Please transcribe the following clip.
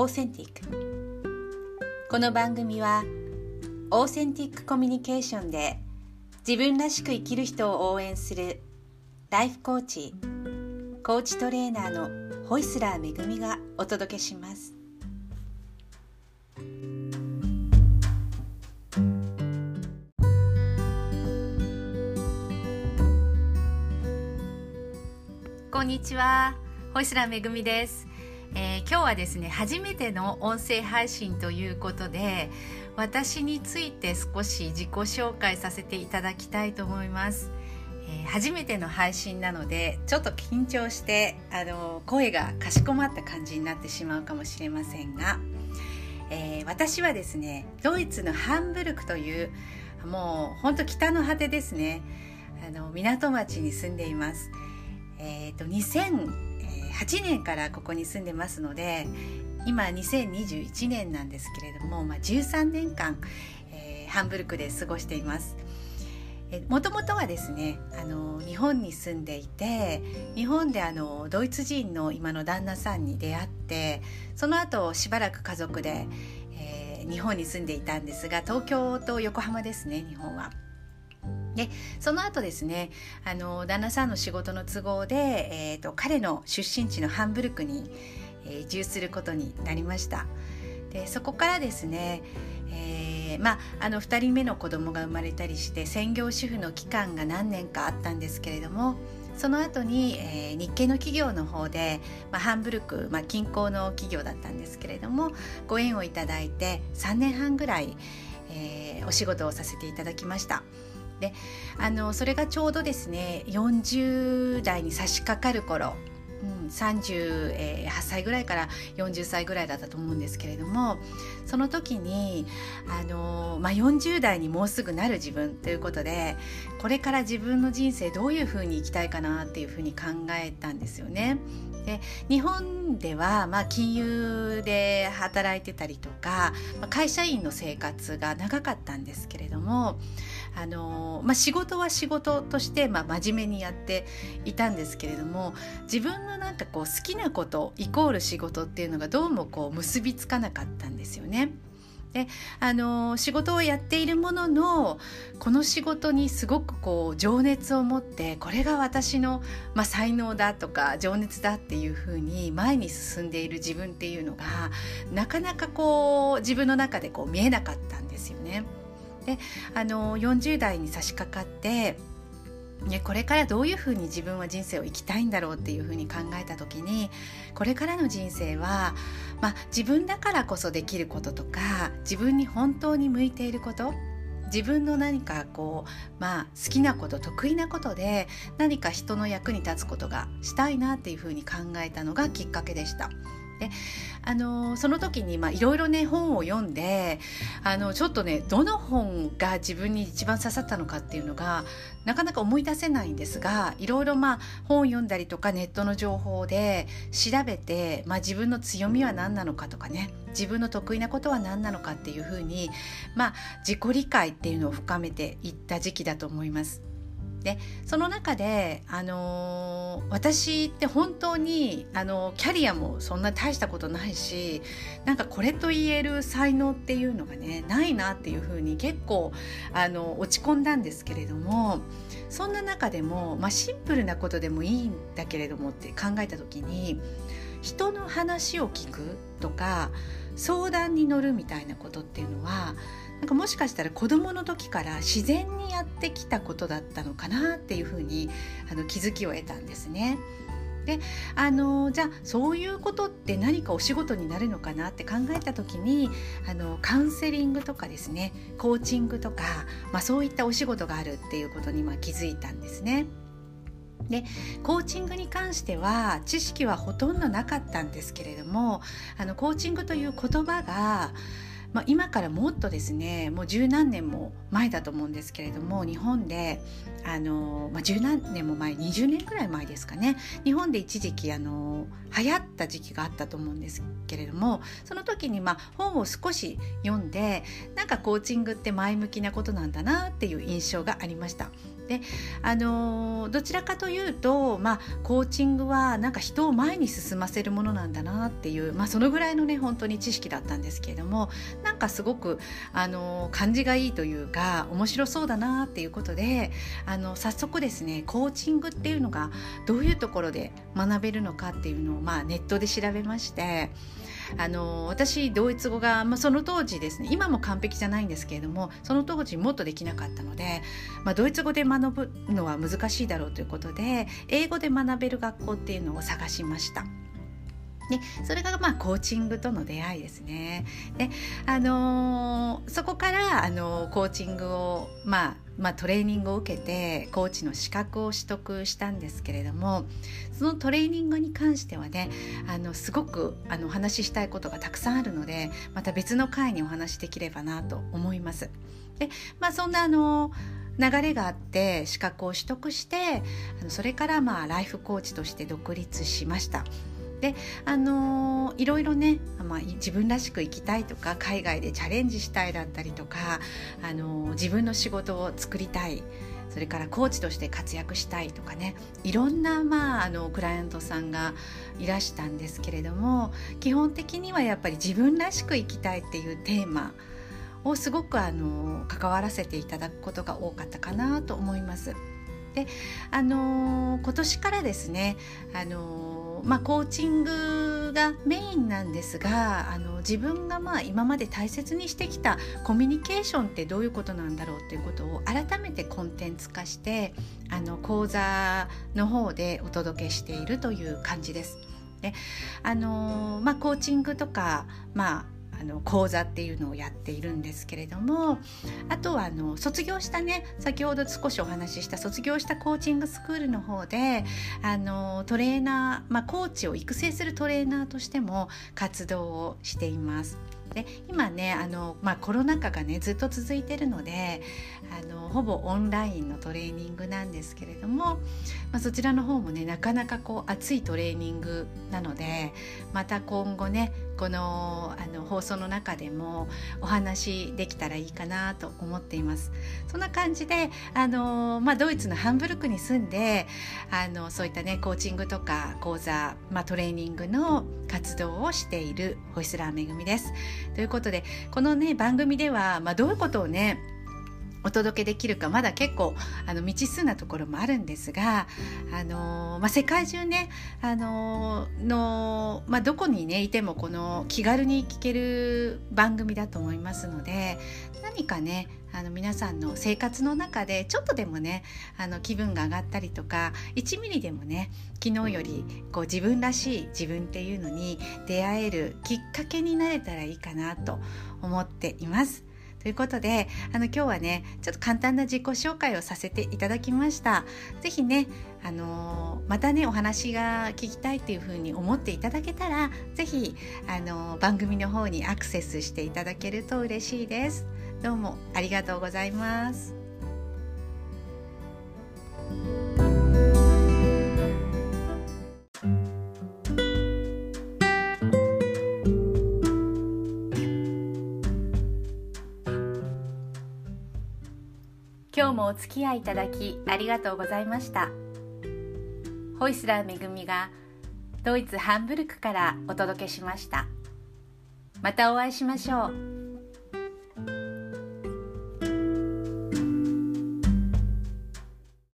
オーセンティックこの番組はオーセンティックコミュニケーションで自分らしく生きる人を応援するライフコーチコーチトレーナーのホイスラーめぐみがお届けします。こんにちはホイスラーめぐみです。えー、今日はですね初めての音声配信ということで私について少し自己紹介させていただきたいと思います、えー、初めての配信なのでちょっと緊張してあの声がかしこまった感じになってしまうかもしれませんが、えー、私はですねドイツのハンブルクというもうほんと北の果てですねあの港町に住んでいます。えっ、と2 0 8年からここに住んでますので今2021年なんですけれども、まあ、13年間、えー、ハンブルクで過ごしています。もともとはですねあの日本に住んでいて日本であのドイツ人の今の旦那さんに出会ってその後しばらく家族で、えー、日本に住んでいたんですが東京と横浜ですね日本は。でその後ですねあの旦那さんの仕事の都合で、えーと、彼の出身地のハンブルクに、えー、移住することになりましたでそこからですね、えー、まああの2人目の子供が生まれたりして専業主婦の期間が何年かあったんですけれどもその後に、えー、日系の企業の方で、まあ、ハンブルク、まあ、近郊の企業だったんですけれどもご縁をいただいて3年半ぐらい、え、お仕事をさせていただきました。であのそれがちょうどですね40代に差し掛かる頃、うん、38歳ぐらいから40歳ぐらいだったと思うんですけれどもその時にあの、まあ、40代にもうすぐなる自分ということでこれから自分の人生どういうふうに生きたいかなっていうふうに考えたんですよね。で日本では、まあ、金融で働いてたりとか、まあ、会社員の生活が長かったんですけれどもあのまあ、仕事は仕事として、まあ、真面目にやっていたんですけれども自分のなんかこう好きなことイコール仕事っていうのがどうもこう結びつかなかったんですよね。であの仕事をやっているもののこの仕事にすごくこう情熱を持ってこれが私の、まあ、才能だとか情熱だっていうふうに前に進んでいる自分っていうのがなかなかこう自分の中でこう見えなかったんですよね。であの40代に差し掛かってね、これからどういうふうに自分は人生を生きたいんだろうっていうふうに考えた時にこれからの人生は、まあ、自分だからこそできることとか自分に本当に向いていること自分の何かこう、まあ、好きなこと得意なことで何か人の役に立つことがしたいなっていうふうに考えたのがきっかけでした。であのその時にいろいろね本を読んであのちょっとねどの本が自分に一番刺さったのかっていうのがなかなか思い出せないんですがいろいろまあ本を読んだりとかネットの情報で調べて、まあ、自分の強みは何なのかとかね自分の得意なことは何なのかっていうふうに、まあ、自己理解っていうのを深めていった時期だと思います。でその中で、あのー、私って本当に、あのー、キャリアもそんな大したことないしなんかこれと言える才能っていうのがねないなっていうふうに結構、あの落ち込んだんですけれどもそんな中でも、まあ、シンプルなことでもいいんだけれどもって考えた時に人の話を聞くとか相談に乗るみたいなことっていうのはなんかもしかしたら子どもの時から自然にやってきたことだったのかなっていうふうにあの気づきを得たんですね。であのじゃあそういうことって何かお仕事になるのかなって考えた時にあのカウンセリングとかですねコーチングとか、まあ、そういったお仕事があるっていうことにまあ気づいたんですね。でコーチングに関しては知識はほとんどなかったんですけれどもあのコーチングという言葉がまあ、今からもっとですねもう十何年も前だと思うんですけれども日本であの、まあ、十何年も前20年くらい前ですかね日本で一時期あの流行った時期があったと思うんですけれどもその時にまあ本を少し読んでなんかコーチングって前向きなことなんだなっていう印象がありました。であのどちらかというと、まあ、コーチングはなんか人を前に進ませるものなんだなっていう、まあ、そのぐらいのね本当に知識だったんですけれどもなんかすごくあの感じがいいというか面白そうだなっていうことであの早速ですねコーチングっていうのがどういうところで学べるのかっていうのを、まあ、ネットで調べまして。あの私ドイツ語が、まあ、その当時ですね今も完璧じゃないんですけれどもその当時もっとできなかったので、まあ、ドイツ語で学ぶのは難しいだろうということで英語で学べる学校っていうのを探しました。でそれがまあコーチングとの出会いですね。であのー、そこからあのー、コーチングを、まあ、まあトレーニングを受けてコーチの資格を取得したんですけれどもそのトレーニングに関してはねあのすごくあのお話ししたいことがたくさんあるのでまた別の回にお話しできればなと思います。でまあ、そんなあの流れがあって資格を取得してそれからまあライフコーチとして独立しました。であのー、いろいろね、まあ、自分らしく生きたいとか海外でチャレンジしたいだったりとか、あのー、自分の仕事を作りたいそれからコーチとして活躍したいとかねいろんな、まあ、あのクライアントさんがいらしたんですけれども基本的にはやっぱり自分らしく生きたいっていうテーマをすごくあの関わらせていただくことが多かったかなと思います。であの今年からですねあのまあ、コーチングがメインなんですがあの自分がまあ今まで大切にしてきたコミュニケーションってどういうことなんだろうっていうことを改めてコンテンツ化してあの講座の方でお届けしているという感じです。であのまあ、コーチングとか、まああの講座っていうのをやっているんですけれどもあとはあの卒業したね先ほど少しお話しした卒業したコーチングスクールの方であのトレーナー、まあ、コーチを育成するトレーナーとしても活動をしています。で今ねあの、まあ、コロナ禍がねずっと続いてるのであのほぼオンラインのトレーニングなんですけれども、まあ、そちらの方もねなかなかこう熱いトレーニングなのでまた今後ねこのあの放送の中でもお話できたらいいかなと思っています。そんな感じであの、まあ、ドイツのハンブルクに住んであのそういったねコーチングとか講座、まあ、トレーニングの活動をしているホイスラーめぐみです。ということでこのね番組では、まあ、どういうことをねお届けできるかまだ結構あの未知数なところもあるんですが、あのまあ、世界中ね、あののまあ、どこに、ね、いてもこの気軽に聞ける番組だと思いますので何かねあの皆さんの生活の中でちょっとでもねあの気分が上がったりとか1ミリでもね昨日よりこう自分らしい自分っていうのに出会えるきっかけになれたらいいかなと思っています。ということであの今日はねちょっと簡単な自己紹介をさせていただきました。是非ねあのまたねお話が聞きたいというふうに思っていただけたら是非あの番組の方にアクセスしていただけると嬉しいです。どうもありがとうございます。もお付き合いいただきありがとうございました。ホイスラーめぐみがドイツハンブルクからお届けしました。またお会いしましょう。